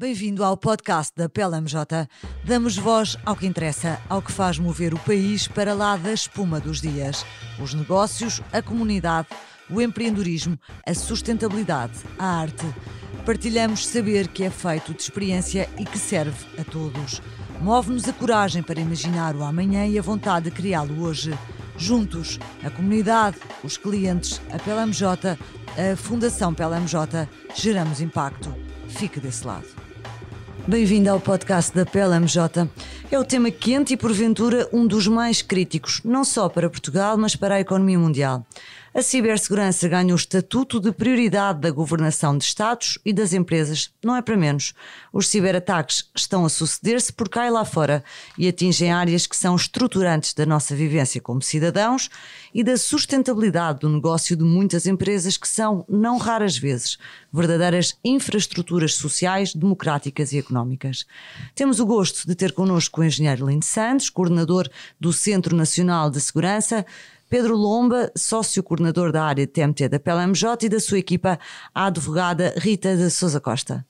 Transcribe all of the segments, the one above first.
Bem-vindo ao podcast da PLMJ. Damos voz ao que interessa, ao que faz mover o país para lá da espuma dos dias. Os negócios, a comunidade, o empreendedorismo, a sustentabilidade, a arte. Partilhamos saber que é feito de experiência e que serve a todos. Move-nos a coragem para imaginar o amanhã e a vontade de criá-lo hoje. Juntos, a comunidade, os clientes, a PLMJ, a Fundação PLMJ, geramos impacto. Fique desse lado. Bem-vindo ao podcast da PLMJ. É o tema quente e, porventura, um dos mais críticos, não só para Portugal, mas para a economia mundial. A cibersegurança ganha o estatuto de prioridade da governação de Estados e das empresas. Não é para menos. Os ciberataques estão a suceder-se por cá e lá fora e atingem áreas que são estruturantes da nossa vivência como cidadãos e da sustentabilidade do negócio de muitas empresas que são, não raras vezes, verdadeiras infraestruturas sociais, democráticas e económicas. Temos o gosto de ter connosco o engenheiro Lindo Santos, coordenador do Centro Nacional de Segurança, Pedro Lomba, sócio coordenador da área de TMT da PLMJ e da sua equipa, a advogada Rita de Souza Costa.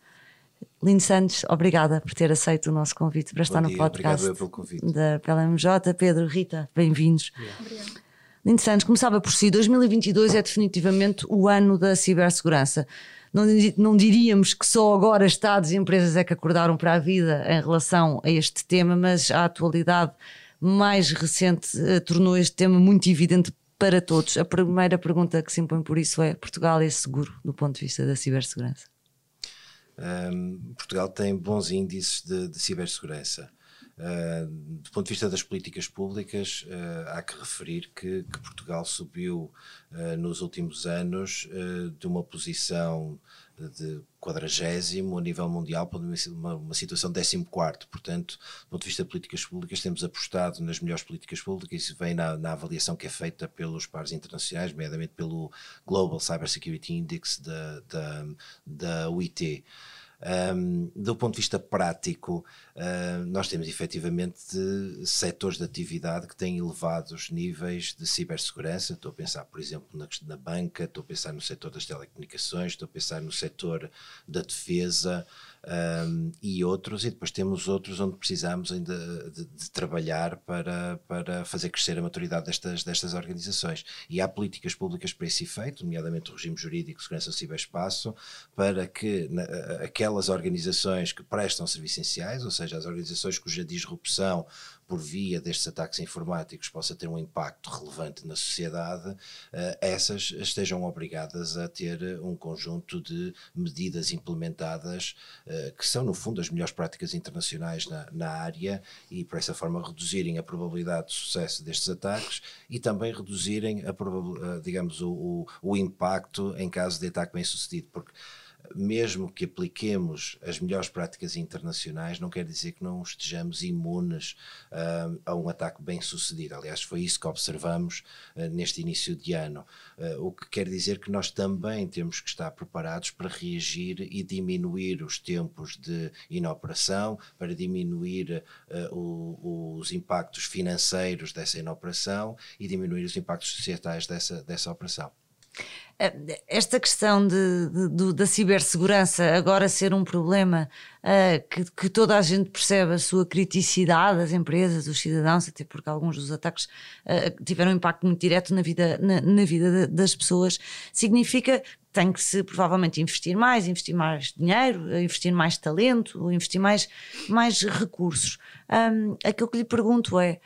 Lindo Santos, obrigada por ter aceito o nosso convite para estar dia, no podcast convite. da PLMJ. Pedro, Rita, bem-vindos. Lindo Santos, começava por si. 2022 é definitivamente o ano da cibersegurança. Não, não diríamos que só agora Estados e empresas é que acordaram para a vida em relação a este tema, mas a atualidade mais recente uh, tornou este tema muito evidente para todos. A primeira pergunta que se impõe por isso é: Portugal é seguro do ponto de vista da cibersegurança? Um, Portugal tem bons índices de, de cibersegurança. Uh, do ponto de vista das políticas públicas, uh, há que referir que, que Portugal subiu uh, nos últimos anos de uma posição de quadragésimo a nível mundial para uma, uma situação décimo quarto. Portanto, do ponto de vista de políticas públicas, temos apostado nas melhores políticas públicas. Isso vem na, na avaliação que é feita pelos pares internacionais, nomeadamente pelo Global Cybersecurity Index da, da, da UIT. Um, do ponto de vista prático, uh, nós temos efetivamente setores de atividade que têm elevados níveis de cibersegurança. Estou a pensar, por exemplo, na, na banca, estou a pensar no setor das telecomunicações, estou a pensar no setor da defesa um, e outros, e depois temos outros onde precisamos ainda de, de, trabalhar para, para fazer crescer a maturidade destas, destas organizações. E há políticas públicas para esse efeito, nomeadamente o regime jurídico, segurança do ciberespaço, para que na, aquelas organizações que prestam serviços essenciais, ou seja, as organizações cuja disrupção por via destes ataques informáticos possa ter um impacto relevante na sociedade, eh, essas estejam obrigadas a ter um conjunto de medidas implementadas que são, no fundo, as melhores práticas internacionais na, na área e, por essa forma, reduzirem a probabilidade de sucesso destes ataques e também reduzirem, a, digamos, o, o, o impacto em caso de ataque bem sucedido. Porque mesmo que apliquemos as melhores práticas internacionais, não quer dizer que não estejamos imunes uh, a um ataque bem sucedido. Aliás, foi isso que observamos uh, neste início de ano. Uh, o que quer dizer que nós também temos que estar preparados para reagir e diminuir os tempos de inoperação, para diminuir o, os impactos financeiros dessa inoperação e diminuir os impactos societais dessa, dessa operação. Eh, esta questão de, de, de, da cibersegurança agora ser um problema uh, que, que, toda a gente percebe a sua criticidade, as empresas, os cidadãos, até porque alguns dos ataques uh, tiveram um impacto muito direto na vida, na, na vida das pessoas, significa que tem que se provavelmente investir mais, investir mais dinheiro, investir mais talento, investir mais, mais recursos. Um, aquilo que lhe pergunto é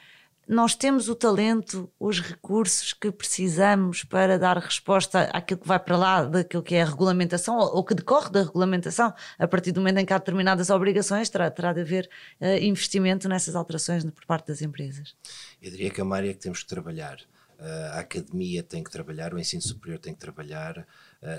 nós temos o talento, os recursos que precisamos para dar resposta àquilo que vai para lá daquilo que é a regulamentação ou, ou que decorre da regulamentação. A partir do momento em que há determinadas obrigações, terá, terá de haver uh, investimento nessas alterações por parte das empresas. Eu diria que é uma área que temos que trabalhar. Uh, a academia tem que trabalhar, o ensino superior tem que trabalhar,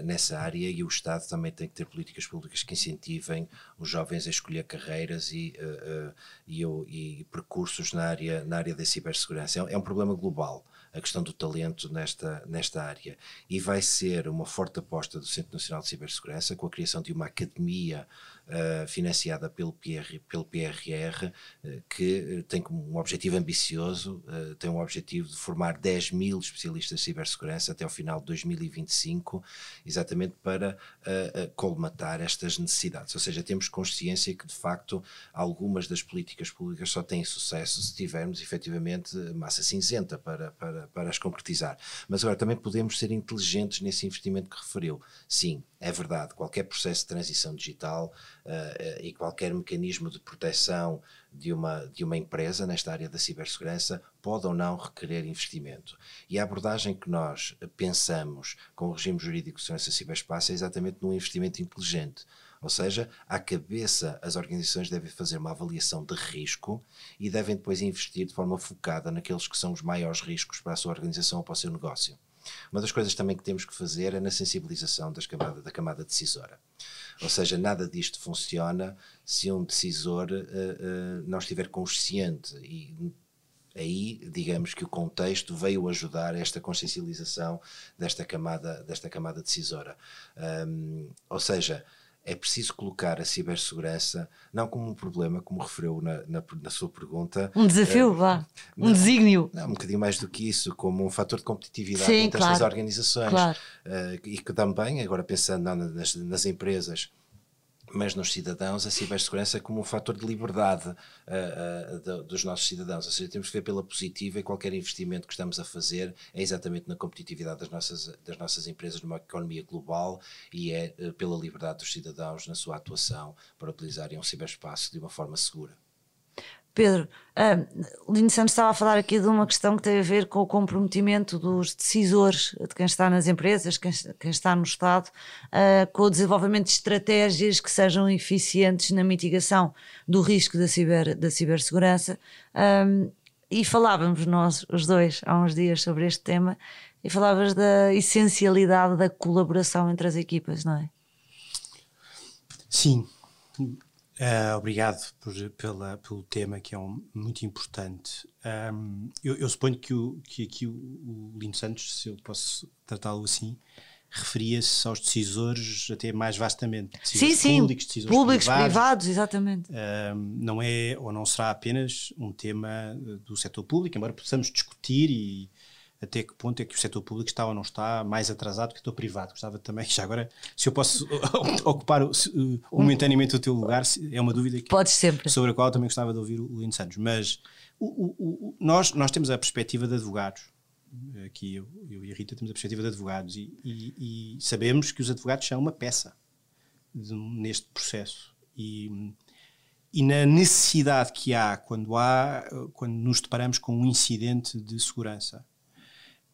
nessa área e o Estado também tem que ter políticas públicas que incentivem os jovens a escolher carreiras e, uh, uh, e, e, percursos na área, na área da cibersegurança. É, é um problema global a questão do talento nesta, nesta área. E vai ser uma forte aposta do Centro Nacional de Cibersegurança, com a criação de uma academia uh, financiada pelo, PR, pelo PRR, uh, que tem como um objetivo ambicioso, tem um objetivo de formar 10 mil especialistas de cibersegurança até ao final de 2025, exatamente para colmatar estas necessidades. Ou seja, temos consciência que, de facto, algumas das políticas públicas só têm sucesso se tivermos efetivamente massa cinzenta para, para, para as concretizar. Mas agora também podemos ser inteligentes nesse investimento que referiu. Sim, é verdade, qualquer processo de transição digital uh, e qualquer mecanismo de proteção de uma, de uma empresa nesta área da cibersegurança pode ou não requerer investimento. E a abordagem que nós pensamos com o regime jurídico de segurança ciberespaço é exatamente num investimento inteligente. Ou seja, à cabeça, as organizações devem fazer uma avaliação de risco e devem depois investir de forma focada naqueles que são os maiores riscos para a sua organização ou para o seu negócio. Uma das coisas também que temos que fazer é na sensibilização das camada, da camada decisora. Ou seja, nada disto funciona se um decisor uh, uh, não estiver consciente e aí, digamos que o contexto veio ajudar esta consciencialização desta camada, desta camada decisora. Um, ou seja, é preciso colocar a cibersegurança não como um problema, como referiu na, na, na sua pergunta. Um desafio, uh, vá. Um desígnio. Não, um bocadinho mais do que isso, como um fator de competitividade Sim, entre claro. estas organizações. Claro. Uh, e que também, agora pensando nas, nas empresas mas nos cidadãos a cibersegurança como um fator de liberdade uh, uh, de, dos nossos cidadãos. Ou seja, temos que ver pela positiva e qualquer investimento que estamos a fazer é exatamente na competitividade das nossas, das nossas empresas numa economia global e é uh, pela liberdade dos cidadãos na sua atuação para utilizarem um ciberespaço de uma forma segura. Pedro, o Lino Santos estava a falar aqui de uma questão que tem a ver com o comprometimento dos decisores, de quem está nas empresas, quem, quem está no Estado, uh, com o desenvolvimento de estratégias que sejam eficientes na mitigação do risco da, ciber, da cibersegurança. Um, e falávamos nós, os dois, há uns dias sobre este tema, e falavas da essencialidade da colaboração entre as equipas, não é? Sim, Uh, obrigado por, pela, pelo tema que é um, muito importante. Um, eu, eu, suponho que, o, que aqui o, o Lino Santos, se eu posso tratá-lo assim, referia-se aos decisores até mais vastamente. Decisores sim, públicos, sim. decisores públicos, privados, privados exatamente. Um, não é ou não será apenas um tema do setor público, embora possamos discutir e até que ponto é que o setor público está ou não está mais atrasado que o setor privado. Gostava também, já agora, se eu posso ocupar momentaneamente o teu lugar, é uma dúvida que, sempre. sobre a qual também gostava de ouvir o Lino Santos. Mas o, o, o, nós, nós temos a perspectiva de advogados, aqui eu, eu e a Rita temos a perspectiva de advogados, e, e, e sabemos que os advogados são uma peça de, neste processo. E, e na necessidade que há quando há quando nos deparamos com um incidente de segurança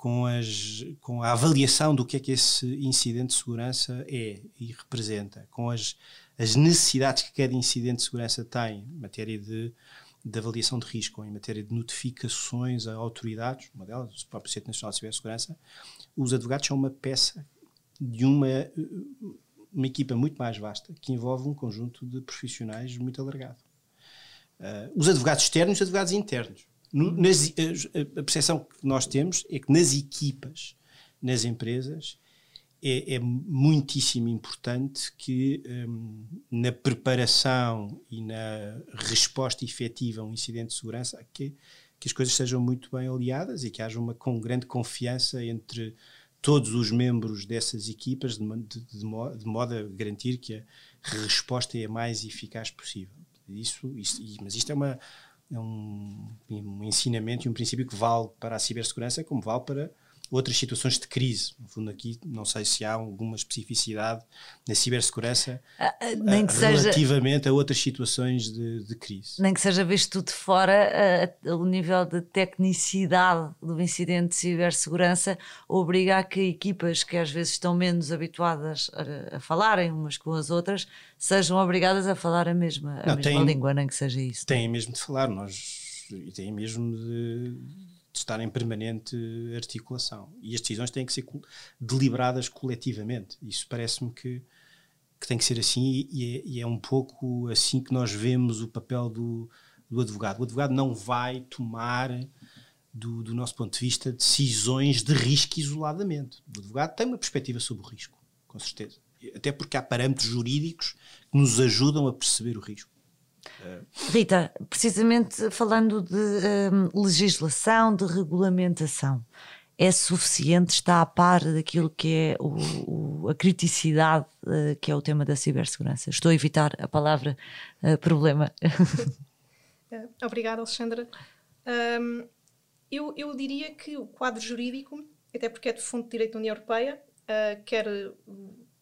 com, as, com a avaliação do que é que esse incidente de segurança é e representa, com as, as necessidades que cada incidente de segurança tem em matéria de, de avaliação de risco, em matéria de notificações a autoridades, uma delas, o próprio Centro Nacional de Cibersegurança, os advogados são uma peça de uma, uma equipa muito mais vasta que envolve um conjunto de profissionais muito alargado. Uh, os advogados externos e os advogados internos nas, a percepção que nós temos é que nas equipas, nas empresas, é, é muitíssimo importante que um, na preparação e na resposta efetiva a um incidente de segurança que, que as coisas sejam muito bem aliadas e que haja uma com grande confiança entre todos os membros dessas equipas de, de, de, modo, de modo a garantir que a resposta é a mais eficaz possível. Isso, isso, mas isto é uma é um, um ensinamento e um princípio que vale para a cibersegurança como vale para outras situações de crise. No fundo, aqui não sei se há alguma especificidade na cibersegurança ah, ah, nem que relativamente seja, a outras situações de, de, crise. Nem que seja visto de fora, o nível de tecnicidade do incidente de cibersegurança obriga a que equipas que às vezes estão menos habituadas a, a falarem umas com as outras sejam obrigadas a falar a mesma, a não, mesma tem, língua, nem que seja isso. Têm mesmo de falar, nós e têm mesmo de estar em permanente articulação. E as decisões têm que ser deliberadas coletivamente. Isso parece-me que, que tem que ser assim e é, e é, um pouco assim que nós vemos o papel do, do advogado. O advogado não vai tomar, do, do nosso ponto de vista, decisões de risco isoladamente. O advogado tem uma perspectiva sobre o risco, com certeza. Até porque há parâmetros jurídicos que nos ajudam a perceber o risco. Rita, precisamente falando de um, legislação, de regulamentação, é suficiente, está a par daquilo que é o, o, a criticidade uh, que é o tema da cibersegurança? Estou a evitar a palavra uh, problema. Eh, obrigada, Alexandra. Um, eu, eu, diria que o quadro jurídico, até porque é de fonte de direito da União Europeia, uh, quer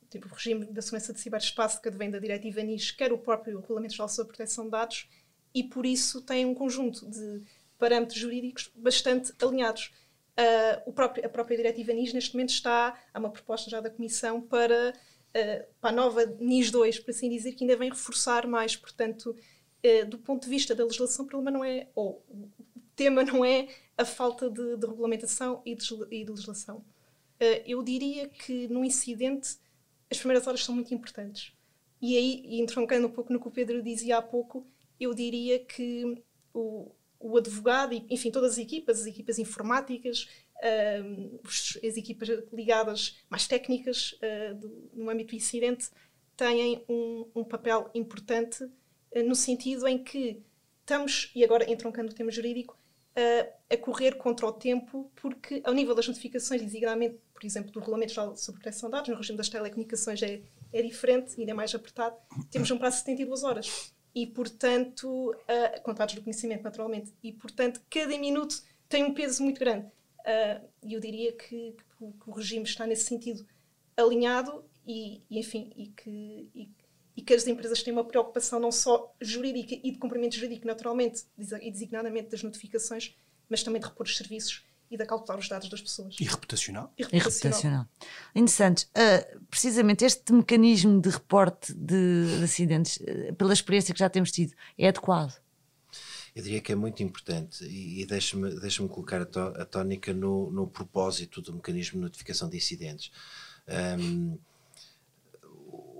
tipo, o regime da segurança de ciberespaço que advém da diretiva NIS, quer o próprio Regulamento Geral sobre a Proteção de Dados, e por isso tem um conjunto de parâmetros jurídicos bastante alinhados. Uh, próprio, a própria diretiva NIS neste momento está, há uma proposta já da Comissão para, uh, para a nova NIS 2, por assim dizer, que ainda vem reforçar mais, portanto, uh, do ponto de vista da legislação, o problema não é, ou o tema não é a falta de, de regulamentação e de, e de legislação. eu diria que no incidente as primeiras horas são muito importantes. E aí, entroncando um pouco no que o Pedro dizia há pouco, eu diria que o, o advogado, enfim, todas as equipas, as equipas informáticas, as equipas ligadas mais técnicas uh, do, no âmbito do incidente, têm um, um papel importante uh, no sentido em que estamos, e agora entroncando o tema jurídico, a correr contra o tempo, porque ao nível das notificações, designadamente por exemplo, do Regulamento Geral sobre Proteção de Dados, no regime das telecomunicações é, é diferente, ainda é mais apertado, temos um prazo de 72 horas. E, portanto, uh, contados do conhecimento, naturalmente, e, portanto, cada minuto tem um peso muito grande. Uh, e eu diria que, que, que, o regime está nesse sentido alinhado e, e enfim, e que, e, e, que as empresas têm uma preocupação não só jurídica e de cumprimento jurídico, naturalmente, e designadamente das notificações, mas também de repor os serviços e de calcular os dados das pessoas. E reputacional? E reputacional. E reputacional. Uh, precisamente este mecanismo de reporte de, de acidentes, uh, pela experiência que já temos tido, é adequado? Eu diria que é muito importante e, e deixa-me deixa colocar a, tó, a tónica no, no propósito do mecanismo de notificação de incidentes. Um,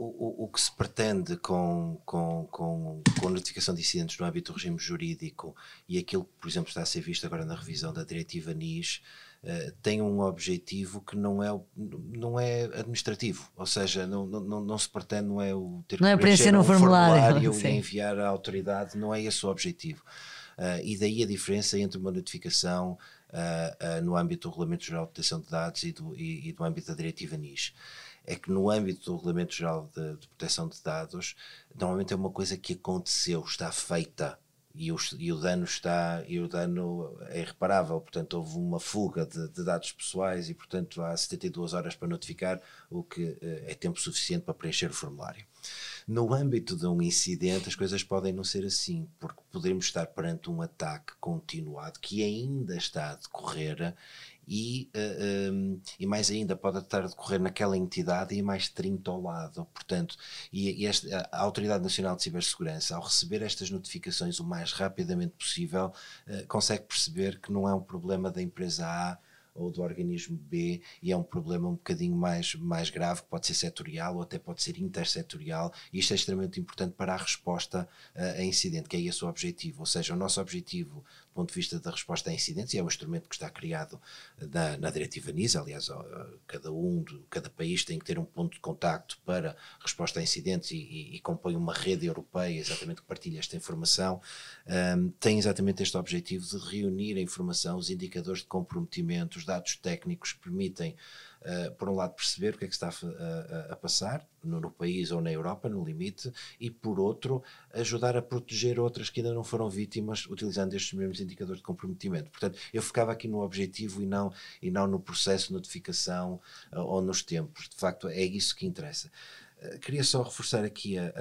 o, o, que se pretende com, com, com, com a notificação de incidentes no âmbito do regime jurídico e aquilo que, por exemplo, está a ser visto agora na revisão da diretiva NIS, uh, tem um objetivo que não é, não é administrativo, ou seja, não, não, não se pretende, não é o ter não que é preencher um formulário, formulário e enviar à autoridade, não é esse o objetivo. Uh, e daí a diferença entre uma notificação uh, no âmbito do Regulamento Geral de Proteção de Dados e do, e, e do âmbito da diretiva NIS é que no âmbito do Regulamento Geral de, de, Proteção de Dados, normalmente é uma coisa que aconteceu, está feita e o, e o dano está e o dano é irreparável, portanto houve uma fuga de, de, dados pessoais e portanto há 72 horas para notificar, o que eh, é tempo suficiente para preencher o formulário. No âmbito de um incidente, as coisas podem não ser assim, porque podemos estar perante um ataque continuado que ainda está a decorrer e, uh, eh, um, ehm, e mais ainda pode estar a decorrer naquela entidade e mais 30 ao lado. Portanto, e, e esta, a Autoridade Nacional de Cibersegurança, ao receber estas notificações o mais rapidamente possível, uh, consegue perceber que não é um problema da empresa A ou do organismo B e é um problema um bocadinho mais, mais grave, que pode ser setorial ou até pode ser intersetorial, isto é extremamente importante para a resposta uh, a incidente, que é esse o objetivo. Ou seja, o nosso objetivo ponto de vista da resposta a incidentes, e é um instrumento que está criado na, na diretiva NISA, aliás, cada um, cada país tem que ter um ponto de contacto para resposta a incidentes e, e, e compõe uma rede europeia exatamente que partilha esta informação, um, tem exatamente este objetivo de reunir a informação, os indicadores de comprometimento, dados técnicos permitem uh, por um lado, perceber o que é que está a, a, a passar no, no, país ou na Europa, no limite, e por outro, ajudar a proteger outras que ainda não foram vítimas utilizando estes mesmos indicadores de comprometimento. Portanto, eu ficava aqui no objetivo e não, e não no processo de notificação uh, ou nos tempos. De facto, é isso que interessa. Uh, queria só reforçar aqui a.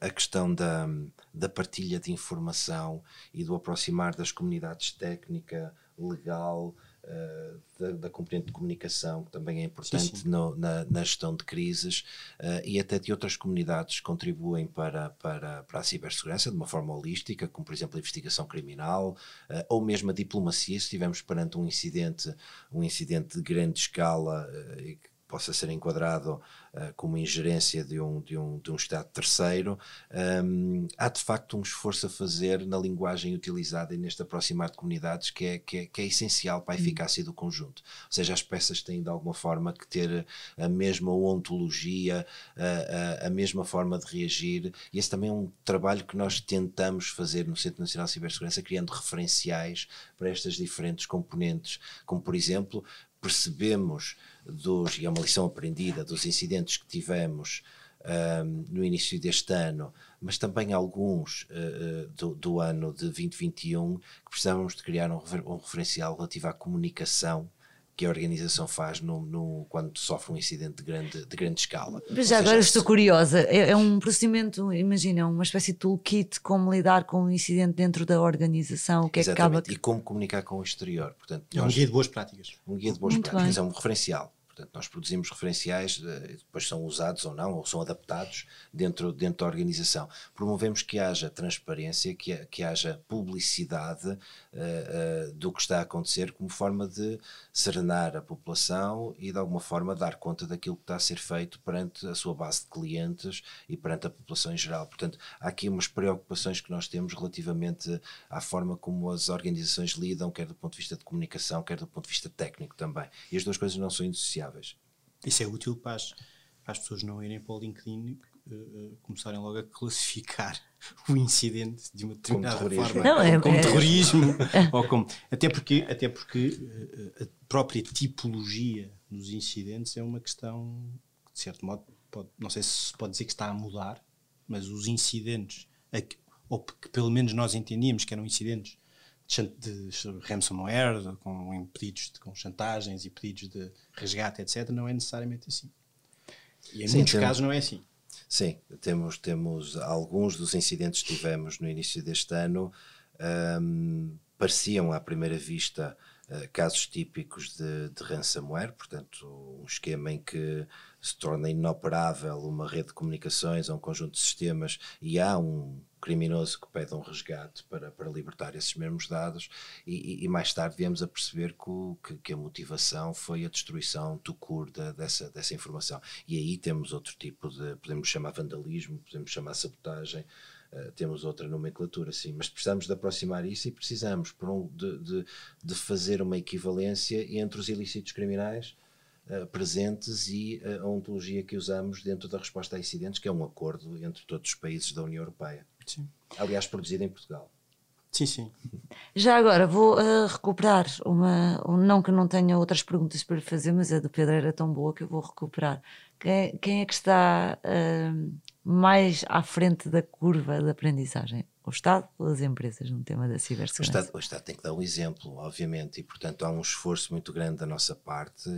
a questão da, da partilha de informação e do aproximar das comunidades técnica, legal, uh, da, da, componente de comunicação, que também é importante sim, sim. No, na, na, gestão de crises, uh, e até de outras comunidades que contribuem para, para, para a cibersegurança de uma forma holística, como por exemplo a investigação criminal, uh, ou mesmo a diplomacia, se estivermos perante um incidente, um incidente de grande escala, possa ser enquadrado uh, como ingerência de um, de, um, de um Estado terceiro, um, há de facto um esforço a fazer na linguagem utilizada e neste aproximar de comunidades que é, que é, que é essencial para a hum. eficácia do conjunto. Ou seja, as peças têm de alguma forma que ter a mesma ontologia, a, a, a mesma forma de reagir, e esse também é um trabalho que nós tentamos fazer no Centro Nacional de Cibersegurança, criando referenciais para estas diferentes componentes, como por exemplo, percebemos dos, e é uma lição aprendida dos incidentes que tivemos um, no início deste ano, mas também alguns uh, do, do, ano de 2021, que precisávamos de criar um, um referencial relativo à comunicação que a organização faz no, no, quando sofre um incidente de grande, de grande escala. Mas já agora estou curiosa, é, é, um procedimento, imagina, uma espécie de toolkit como lidar com um incidente dentro da organização, o que Exatamente. é que acaba... E como comunicar com o exterior. Portanto, é um guia de boas práticas. Um guia de boas Muito práticas, bem. é um referencial. Portanto, nós produzimos referenciais, eh, depois são usados ou não, ou são adaptados dentro, dentro da organização. Promovemos que haja transparência, que, que haja publicidade uh, uh, do que está a acontecer, como forma de serenar a população e, de alguma forma, dar conta daquilo que está a ser feito perante a sua base de clientes e perante a população em geral. Portanto, há aqui umas preocupações que nós temos relativamente à forma como as organizações lidam, quer do ponto de vista de comunicação, quer do ponto de vista técnico também. E as duas coisas não são indissociáveis isso é útil para as, para as pessoas não irem para o LinkedIn uh, começarem logo a classificar o incidente de uma determinada como forma. Não, é, como é, terrorismo. Ou como até porque até porque uh, a própria tipologia dos incidentes é uma questão de certo modo pode, não sei se se pode dizer que está a mudar mas os incidentes ou que pelo menos nós entendíamos que eram incidentes de ransomware, com pedidos de, com chantagens e pedidos de resgate, etc., não é necessariamente assim. E em Sim, muitos temos, casos não é assim. Sim, temos, temos alguns dos incidentes que tivemos no início deste ano um, pareciam à primeira vista uh, casos típicos de, de ransomware, portanto, um esquema em que se torna inoperável uma rede de comunicações ou um conjunto de sistemas e há um criminoso que pede um resgate para, para libertar esses mesmos dados e, e mais tarde viemos a perceber que, que, a motivação foi a destruição do cur dessa, dessa informação. E aí temos outro tipo de, podemos chamar vandalismo, podemos chamar sabotagem, Uh, temos outra nomenclatura, sim, mas precisamos de aproximar isso e precisamos um, de, de, de, fazer uma equivalência entre os ilícitos criminais uh, presentes e uh, a ontologia que usamos dentro da resposta a incidentes, que é um acordo entre todos os países da União Europeia. Sim. Aliás, produzido em Portugal. Sim, sim. Já agora vou uh, recuperar uma. Não que não tenha outras perguntas para fazer, mas a do Pedro era tão boa que eu vou recuperar. Quem, quem é que está uh, mais à frente da curva de aprendizagem? O Estado ou as empresas no tema da cibersegurança? O Estado, o Estado tem que dar um exemplo, obviamente, e portanto há um esforço muito grande da nossa parte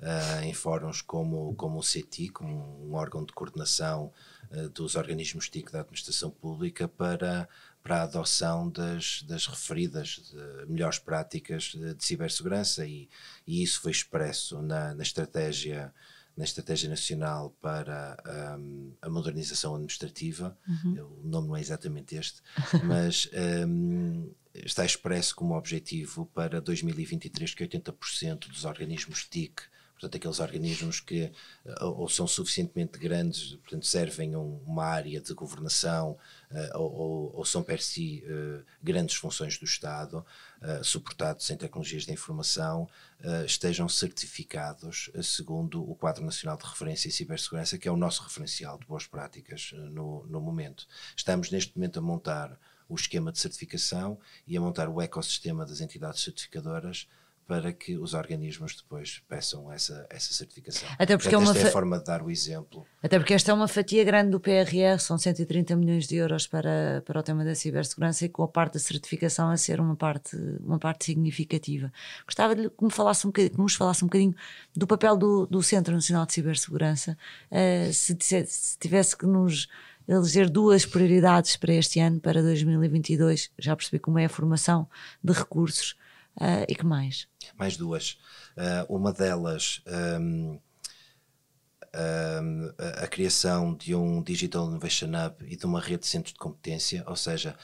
uh, em fóruns como, como o CETI, como um órgão de coordenação uh, dos organismos TIC da administração pública, para, para a adoção das, das referidas melhores práticas de, de cibersegurança, e, e, isso foi expresso na, na estratégia na Estratégia Nacional para um, a Modernização Administrativa, uhum. o nome não é exatamente este, mas um, está expresso como objetivo para 2023 que 80% dos organismos TIC portanto, aqueles organismos que eh, ou são suficientemente grandes, portanto, servem um, uma área de governação uh, ou, ou, são per si uh, grandes funções do Estado, suportados em tecnologias de informação, estejam certificados segundo o Quadro Nacional de Referência em Cibersegurança, que é o nosso referencial de boas práticas no, no momento. Estamos neste momento a montar o esquema de certificação e a montar o ecossistema das entidades certificadoras para que os organismos depois peçam essa, essa certificação. Até porque Portanto, é uma esta é a forma de dar o exemplo. Até porque esta é uma fatia grande do PRR, são 130 milhões de euros para, para o tema da cibersegurança e com a parte da certificação a ser uma parte, uma parte significativa. Gostava de que, me falasse um que nos falasse um bocadinho do papel do, do Centro Nacional de Cibersegurança, uh, se, se tivesse que nos eleger duas prioridades para este ano, para 2022, já percebi como é a formação de recursos, Uh, e que mais? Mais duas. Uh, uma delas, um, um, a criação de um Digital Innovation Hub e de uma rede de centros de competência, ou seja,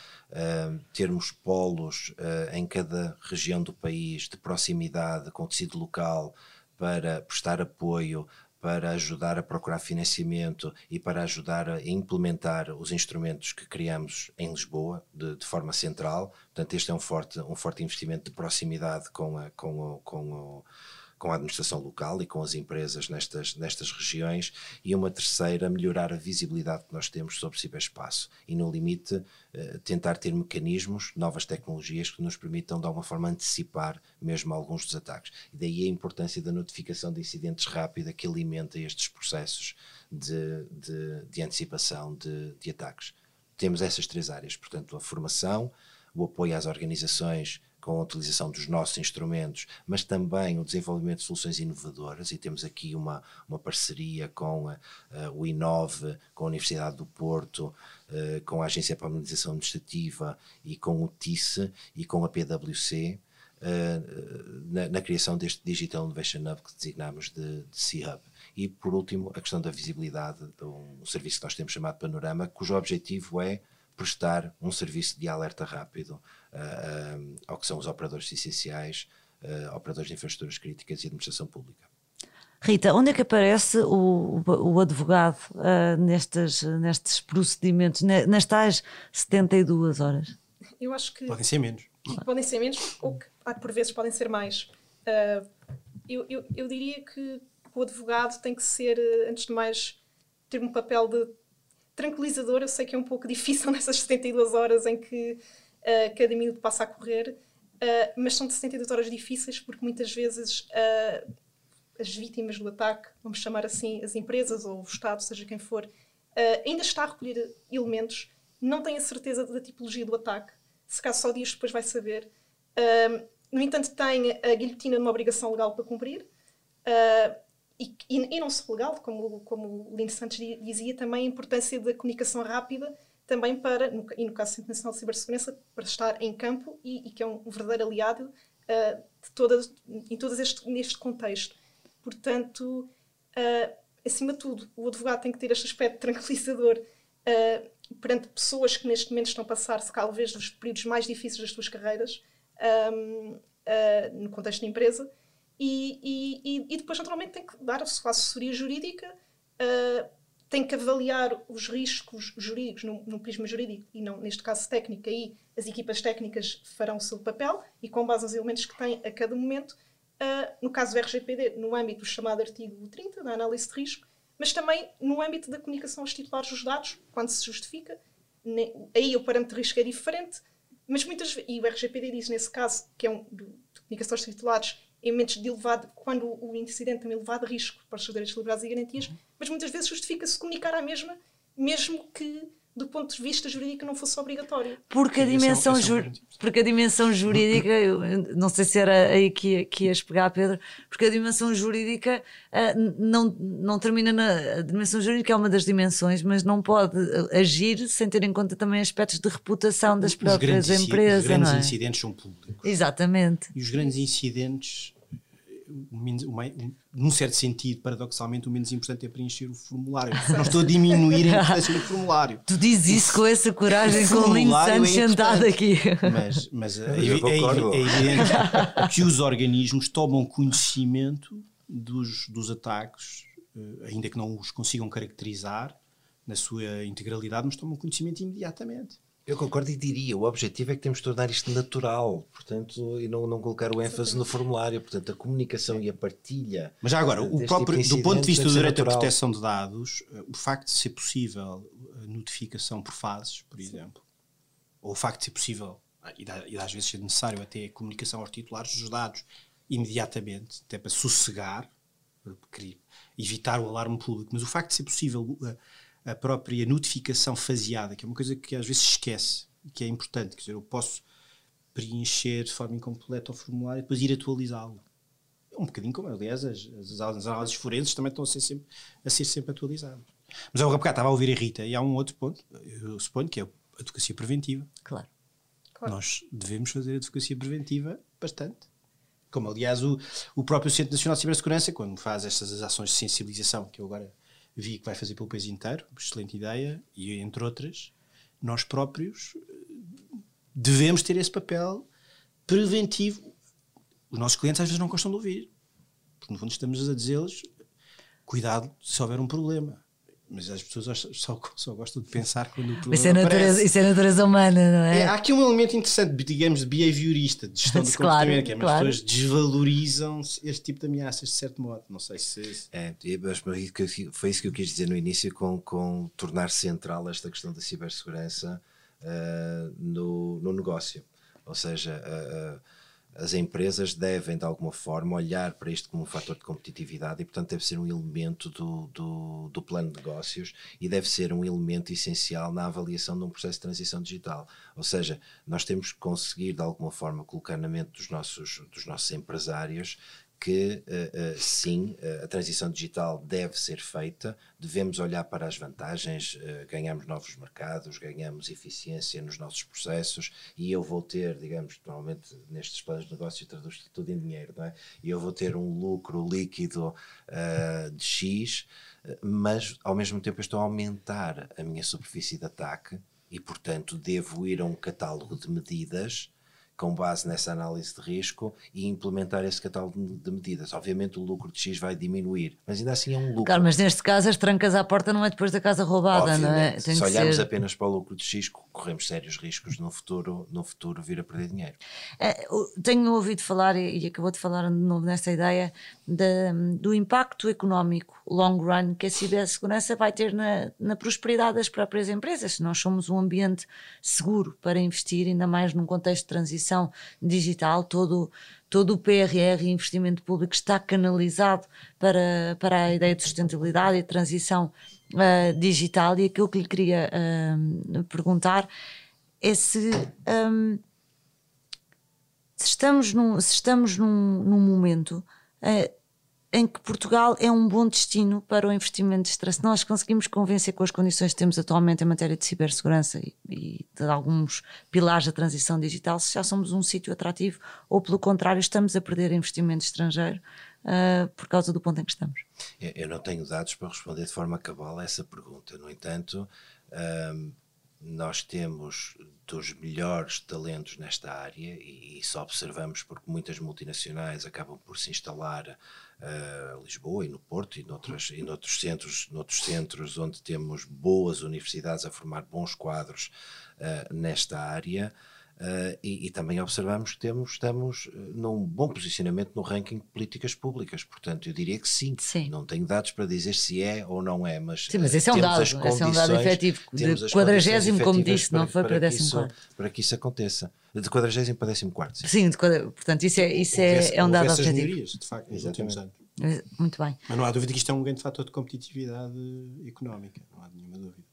um, termos polos uh, em cada região do país de proximidade com o tecido local para prestar apoio para ajudar a procurar financiamento e para ajudar a implementar os instrumentos que criamos em Lisboa de, de forma central. Portanto, este é um forte, um forte investimento de proximidade com, a, com, o, com o com a administração local e com as empresas nestas, nestas regiões, e uma terceira, melhorar a visibilidade que nós temos sobre ciberespaço e, no limite, eh, tentar ter mecanismos, novas tecnologias que nos permitam, de alguma forma, antecipar mesmo alguns dos ataques. E daí a importância da notificação de incidentes rápida que alimenta estes processos de, de, de antecipação de, de ataques. Temos essas três áreas, portanto, a formação, o apoio às organizações com a utilização dos nossos instrumentos, mas também o desenvolvimento de soluções inovadoras, e temos aqui uma, uma parceria com a, uh, o Inove, com a Universidade do Porto, uh, com a Agência para a Modernização Administrativa e com o TICE e com a PwC, eh, na, na, criação deste Digital Innovation Hub que designamos de, de C-Hub. E, por último, a questão da visibilidade, de um, um serviço que nós temos chamado Panorama, cujo objetivo é prestar um serviço de alerta rápido uh, ao que são os operadores essenciais, uh, operadores de infraestruturas críticas e administração pública. Rita, onde é que aparece o, o advogado uh, nestes, nestes procedimentos, nestas tais 72 horas? Eu acho que. Podem ser menos. Podem ser menos, ou que por vezes podem ser mais. Uh, eu, eu, eu, diria que o advogado tem que ser, antes de mais, ter um papel de tranquilizador. Eu sei que é um pouco difícil nessas 72 horas em que uh, cada minuto passa a correr, uh, mas são 72 horas difíceis porque muitas vezes uh, as vítimas do ataque, vamos chamar assim, as empresas ou o Estado, seja quem for, ainda está a recolher elementos, não tem a certeza da tipologia do ataque, se caso só dias depois vai saber. no entanto, tem a guilhotina numa obrigação legal para cumprir. E, e, e, não só legal, como, como o Lino Santos dizia, também a importância da comunicação rápida também para, no, e no caso do Centro Nacional de Cibersegurança, para estar em campo e, e que é um, verdadeiro aliado uh, de todas, em todo este, neste contexto. Portanto, uh, acima de tudo, o advogado tem que ter este aspecto tranquilizador uh, perante pessoas que neste momento estão a passar, se talvez, dos períodos mais difíceis das suas carreiras, um, no contexto da empresa, e, e, e, depois, naturalmente, tem que dar a sua assessoria jurídica tem que avaliar os riscos jurídicos no prisma jurídico e não, neste caso, técnico. Aí as equipas técnicas farão o seu papel e com base nos elementos que têm a cada momento, uh, no caso do RGPD, no âmbito do chamado artigo 30, da análise de risco, mas também no âmbito da comunicação aos titulares dos dados, quando se justifica. Ne, aí o parâmetro de risco é diferente, mas muitas e o RGPD diz nesse caso, que é um, de comunicação aos titulares, em momentos de elevado, quando o incidente tem um elevado risco para os seus direitos liberdades e garantias, mas muitas vezes justifica-se comunicar à mesma, mesmo que do ponto de vista jurídico não fosse obrigatório. Porque a dimensão, porque a dimensão jurídica, eu não sei se era aí que, que ias pegar, Pedro, porque a dimensão jurídica uh, não, não termina na. A dimensão jurídica é uma das dimensões, mas não pode agir sem ter em conta também aspectos de reputação das os próprias empresas. Os grandes é? incidentes são públicos. Exatamente. E os grandes incidentes num certo sentido, paradoxalmente, o menos importante é preencher o formulário. Não estou a diminuir a importância do formulário. Tu dizes isso com essa coragem, com o Lino Santos é sentado aqui. Mas, mas é, é, é, evidente que os organismos tomam conhecimento dos, dos ataques, eh, ainda que não os consigam caracterizar na sua integralidade, mas tomam conhecimento imediatamente. Eu concordo e diria, o objetivo é que temos de tornar isto natural, portanto, e não, não colocar o ênfase no formulário, portanto, a comunicação e a partilha. Mas já agora, o próprio, tipo do ponto de vista do direito à proteção de dados, eh, o facto de ser possível a notificação por fases, por exemplo, ou o facto de ser possível, ah, e, e às vezes ser necessário até a comunicação aos titulares dos dados imediatamente, até para sossegar, evitar o alarme público, mas o facto de ser possível eh, a própria notificação faseada, que é uma coisa que às vezes esquece e que é importante. Quer dizer, eu posso preencher de forma incompleta o formulário e depois ir atualizá-lo. É um bocadinho como, aliás, as, as, as, análises forenses também estão a ser sempre, a ser sempre atualizadas. Mas eu bocado estava a ouvir a Rita e há um outro ponto, eu suponho, que é a advocacia preventiva. Claro. claro. Nós devemos fazer advocacia preventiva bastante. Como, aliás, o, o próprio Centro Nacional de Cibersegurança, quando faz estas ações de sensibilização, que eu agora vi que vai fazer pelo país inteiro, excelente ideia, e entre outras, nós próprios eh, devemos ter esse papel preventivo. Os nossos clientes às vezes não gostam de ouvir, porque no fundo estamos a dizer-lhes cuidado se houver um problema. Mas as pessoas só, só gostam de pensar quando o problema isso é natureza, aparece. Isso é natureza humana, não é? É, há aqui um elemento interessante, digamos, de behaviorista, de gestão de Claro, comportamento, que é, claro. as pessoas desvalorizam este tipo de ameaças, de certo modo. Não sei se... É, e- mas foi isso que eu- foi isso que eu quis dizer no início com, com tornar central esta questão da cibersegurança ah, no, no negócio. Ou seja, ah, ah, as empresas devem, de alguma forma, olhar para isto como um fator de competitividade e, portanto, deve ser um elemento do, do, do plano de negócios e deve ser um elemento essencial na avaliação de um processo de transição digital. Ou seja, nós temos que conseguir, de alguma forma, colocar na mente dos nossos, dos nossos empresários que eh, eh, sim, eh, a transição digital deve ser feita, devemos olhar para as vantagens, ganhamos novos mercados, ganhamos eficiência nos nossos processos e eu vou ter, digamos, normalmente nestes planos de negócio traduz tudo em dinheiro, não é? E eu vou ter um lucro líquido de X, mas ao mesmo tempo eu estou a aumentar a minha superfície de ataque e, portanto, devo ir a um catálogo de medidas com base nessa análise de risco e implementar esse catálogo de medidas. Obviamente o lucro de X vai diminuir, mas ainda assim é um lucro. Claro, mas neste caso as trancas à porta não é depois da casa roubada, não é? Obviamente, Tem se olharmos ser- apenas para o lucro de X, corremos sérios riscos no futuro, no futuro vir a perder dinheiro. É, Tenho ouvido falar, e acabou de falar de novo nessa ideia, da- do impacto económico long run que a cibersegurança vai ter na, na prosperidade das próprias empresas. Se nós somos um ambiente seguro para investir, ainda mais num contexto de transição digital, todo, todo o PRR e investimento público está canalizado para, para a ideia de sustentabilidade e transição ah, digital. E aquilo que lhe queria ah, perguntar é se. ah, se estamos num, se estamos num, num momento eh, em que Portugal é um bom destino para o investimento de extra, se nós conseguimos convencer com as condições que temos atualmente em matéria de cibersegurança e, e de alguns pilares da transição digital, se já somos um sítio atrativo ou, pelo contrário, estamos a perder investimento estrangeiro eh, por causa do ponto em que estamos. Eu- não tenho dados para responder de forma cabal a essa pergunta. No entanto, ahm, nós temos dos melhores talentos nesta área e isso observamos porque muitas multinacionais acabam por se instalar em Lisboa e no Porto e noutras, e noutros centros, noutros centros onde temos boas universidades a formar bons quadros ah, nesta área. Uh, e, e também observamos que temos, estamos uh, num bom posicionamento no ranking de políticas públicas. Portanto, eu diria que sim. Sim. Não tenho dados para dizer se é ou não é, mas Sim, mas uh, esse é um dado, as esse é um dado efetivo, de quadragésimo, como disse, não foi para décimo isso- quarto. Para que isso aconteça. De quadragésimo para décimo quarto, sim. Sim, de quadra- portanto, isso é, isso é, é um dado objetivo. melhorias, de facto, nos últimos anos. Eh, Muito bem. Mas não há dúvida que isto é um grande fator de competitividade económica, não há nenhuma dúvida.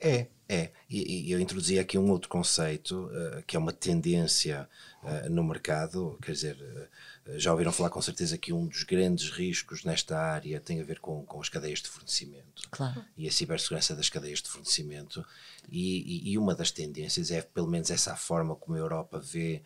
É, é. E, e eu introduzi aqui um outro conceito, eh, que é uma tendência eh, no mercado, quer dizer, eh, já ouviram falar com certeza que um dos grandes riscos nesta área tem a ver com, com as cadeias de fornecimento. Claro. E a cibersegurança das cadeias de fornecimento. E, e- e uma das tendências é, pelo menos, essa forma como a Europa vê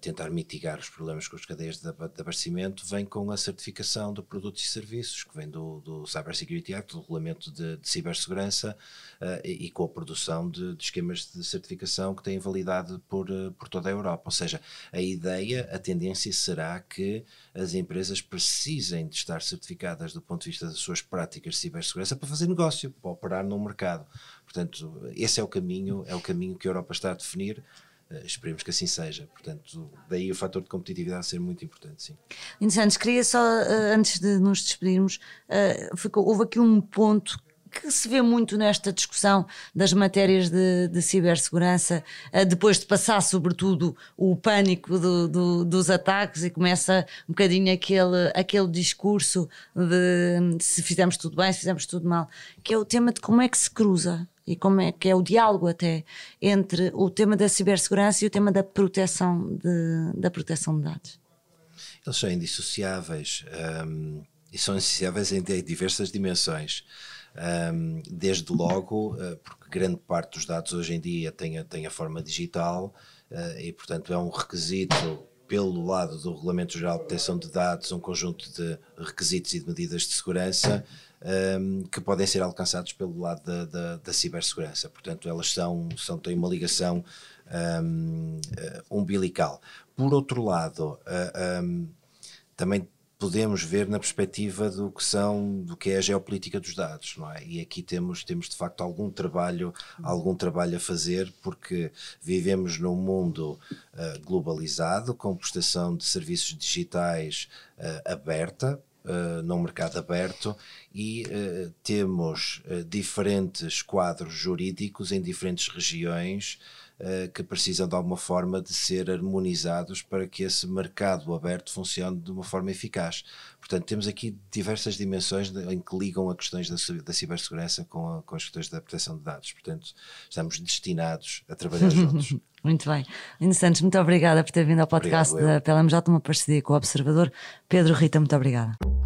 tentar mitigar os problemas com as cadeias de, aba- de abastecimento, vem com a certificação de produtos e serviços, que vem do, do Cyber Security Act, do Regulamento de, de Cibersegurança, eh, e, e com a produção de, de esquemas de certificação que têm validade por, eh, por toda a Europa. Ou seja, a ideia, a tendência será que as empresas precisem de estar certificadas do ponto de vista das suas práticas de cibersegurança para fazer negócio, para operar no mercado. Portanto, esse é o caminho, é o caminho que a Europa está a definir. Eh, esperemos que assim seja. Portanto, daí o fator de competitividade ser muito importante, sim. Santos, queria só, eh, antes de nos despedirmos, eh, ficou- houve aqui um ponto que se vê muito nesta discussão das matérias de, de cibersegurança, depois de passar, sobretudo, o pânico do- do- dos ataques e começa um bocadinho aquele, aquele discurso de se fizemos tudo bem, se fizemos tudo mal, que é o tema de como é que se cruza e como é que é o diálogo até entre o tema da cibersegurança e o tema da proteção de, da proteção de dados. Eles são indissociáveis hum, e são indissociáveis em di- diversas dimensões. Hum, desde logo, eh, porque grande parte dos dados hoje em dia tem a, tem a forma digital eh, e, portanto, é um requisito pelo lado do Regulamento Geral de Proteção de Dados, um conjunto de requisitos e de medidas de segurança hum, que podem ser alcançados pelo lado da, da, da cibersegurança. Portanto, elas são, são, têm uma ligação hum, eh, umbilical. Por outro lado, ah, hum, também podemos ver na perspectiva do que são do que é a geopolítica dos dados, não é? E aqui temos temos de facto algum trabalho algum trabalho a fazer porque vivemos num mundo uh, globalizado com prestação de serviços digitais uh, aberta Uh, num mercado aberto e uh, temos uh, diferentes quadros jurídicos em diferentes regiões que precisam de alguma forma de ser harmonizados para que esse mercado aberto funcione de uma forma eficaz. Portanto, temos aqui diversas dimensões de, em que ligam a questões da, da cibersegurança com, a, com, as questões da proteção de dados. Portanto, estamos destinados a trabalhar juntos. Muito bem. Lino Santos, muito obrigada por ter vindo ao podcast Obrigado, da PLMJ, uma parceria com o Observador. Pedro Rita, muito obrigada.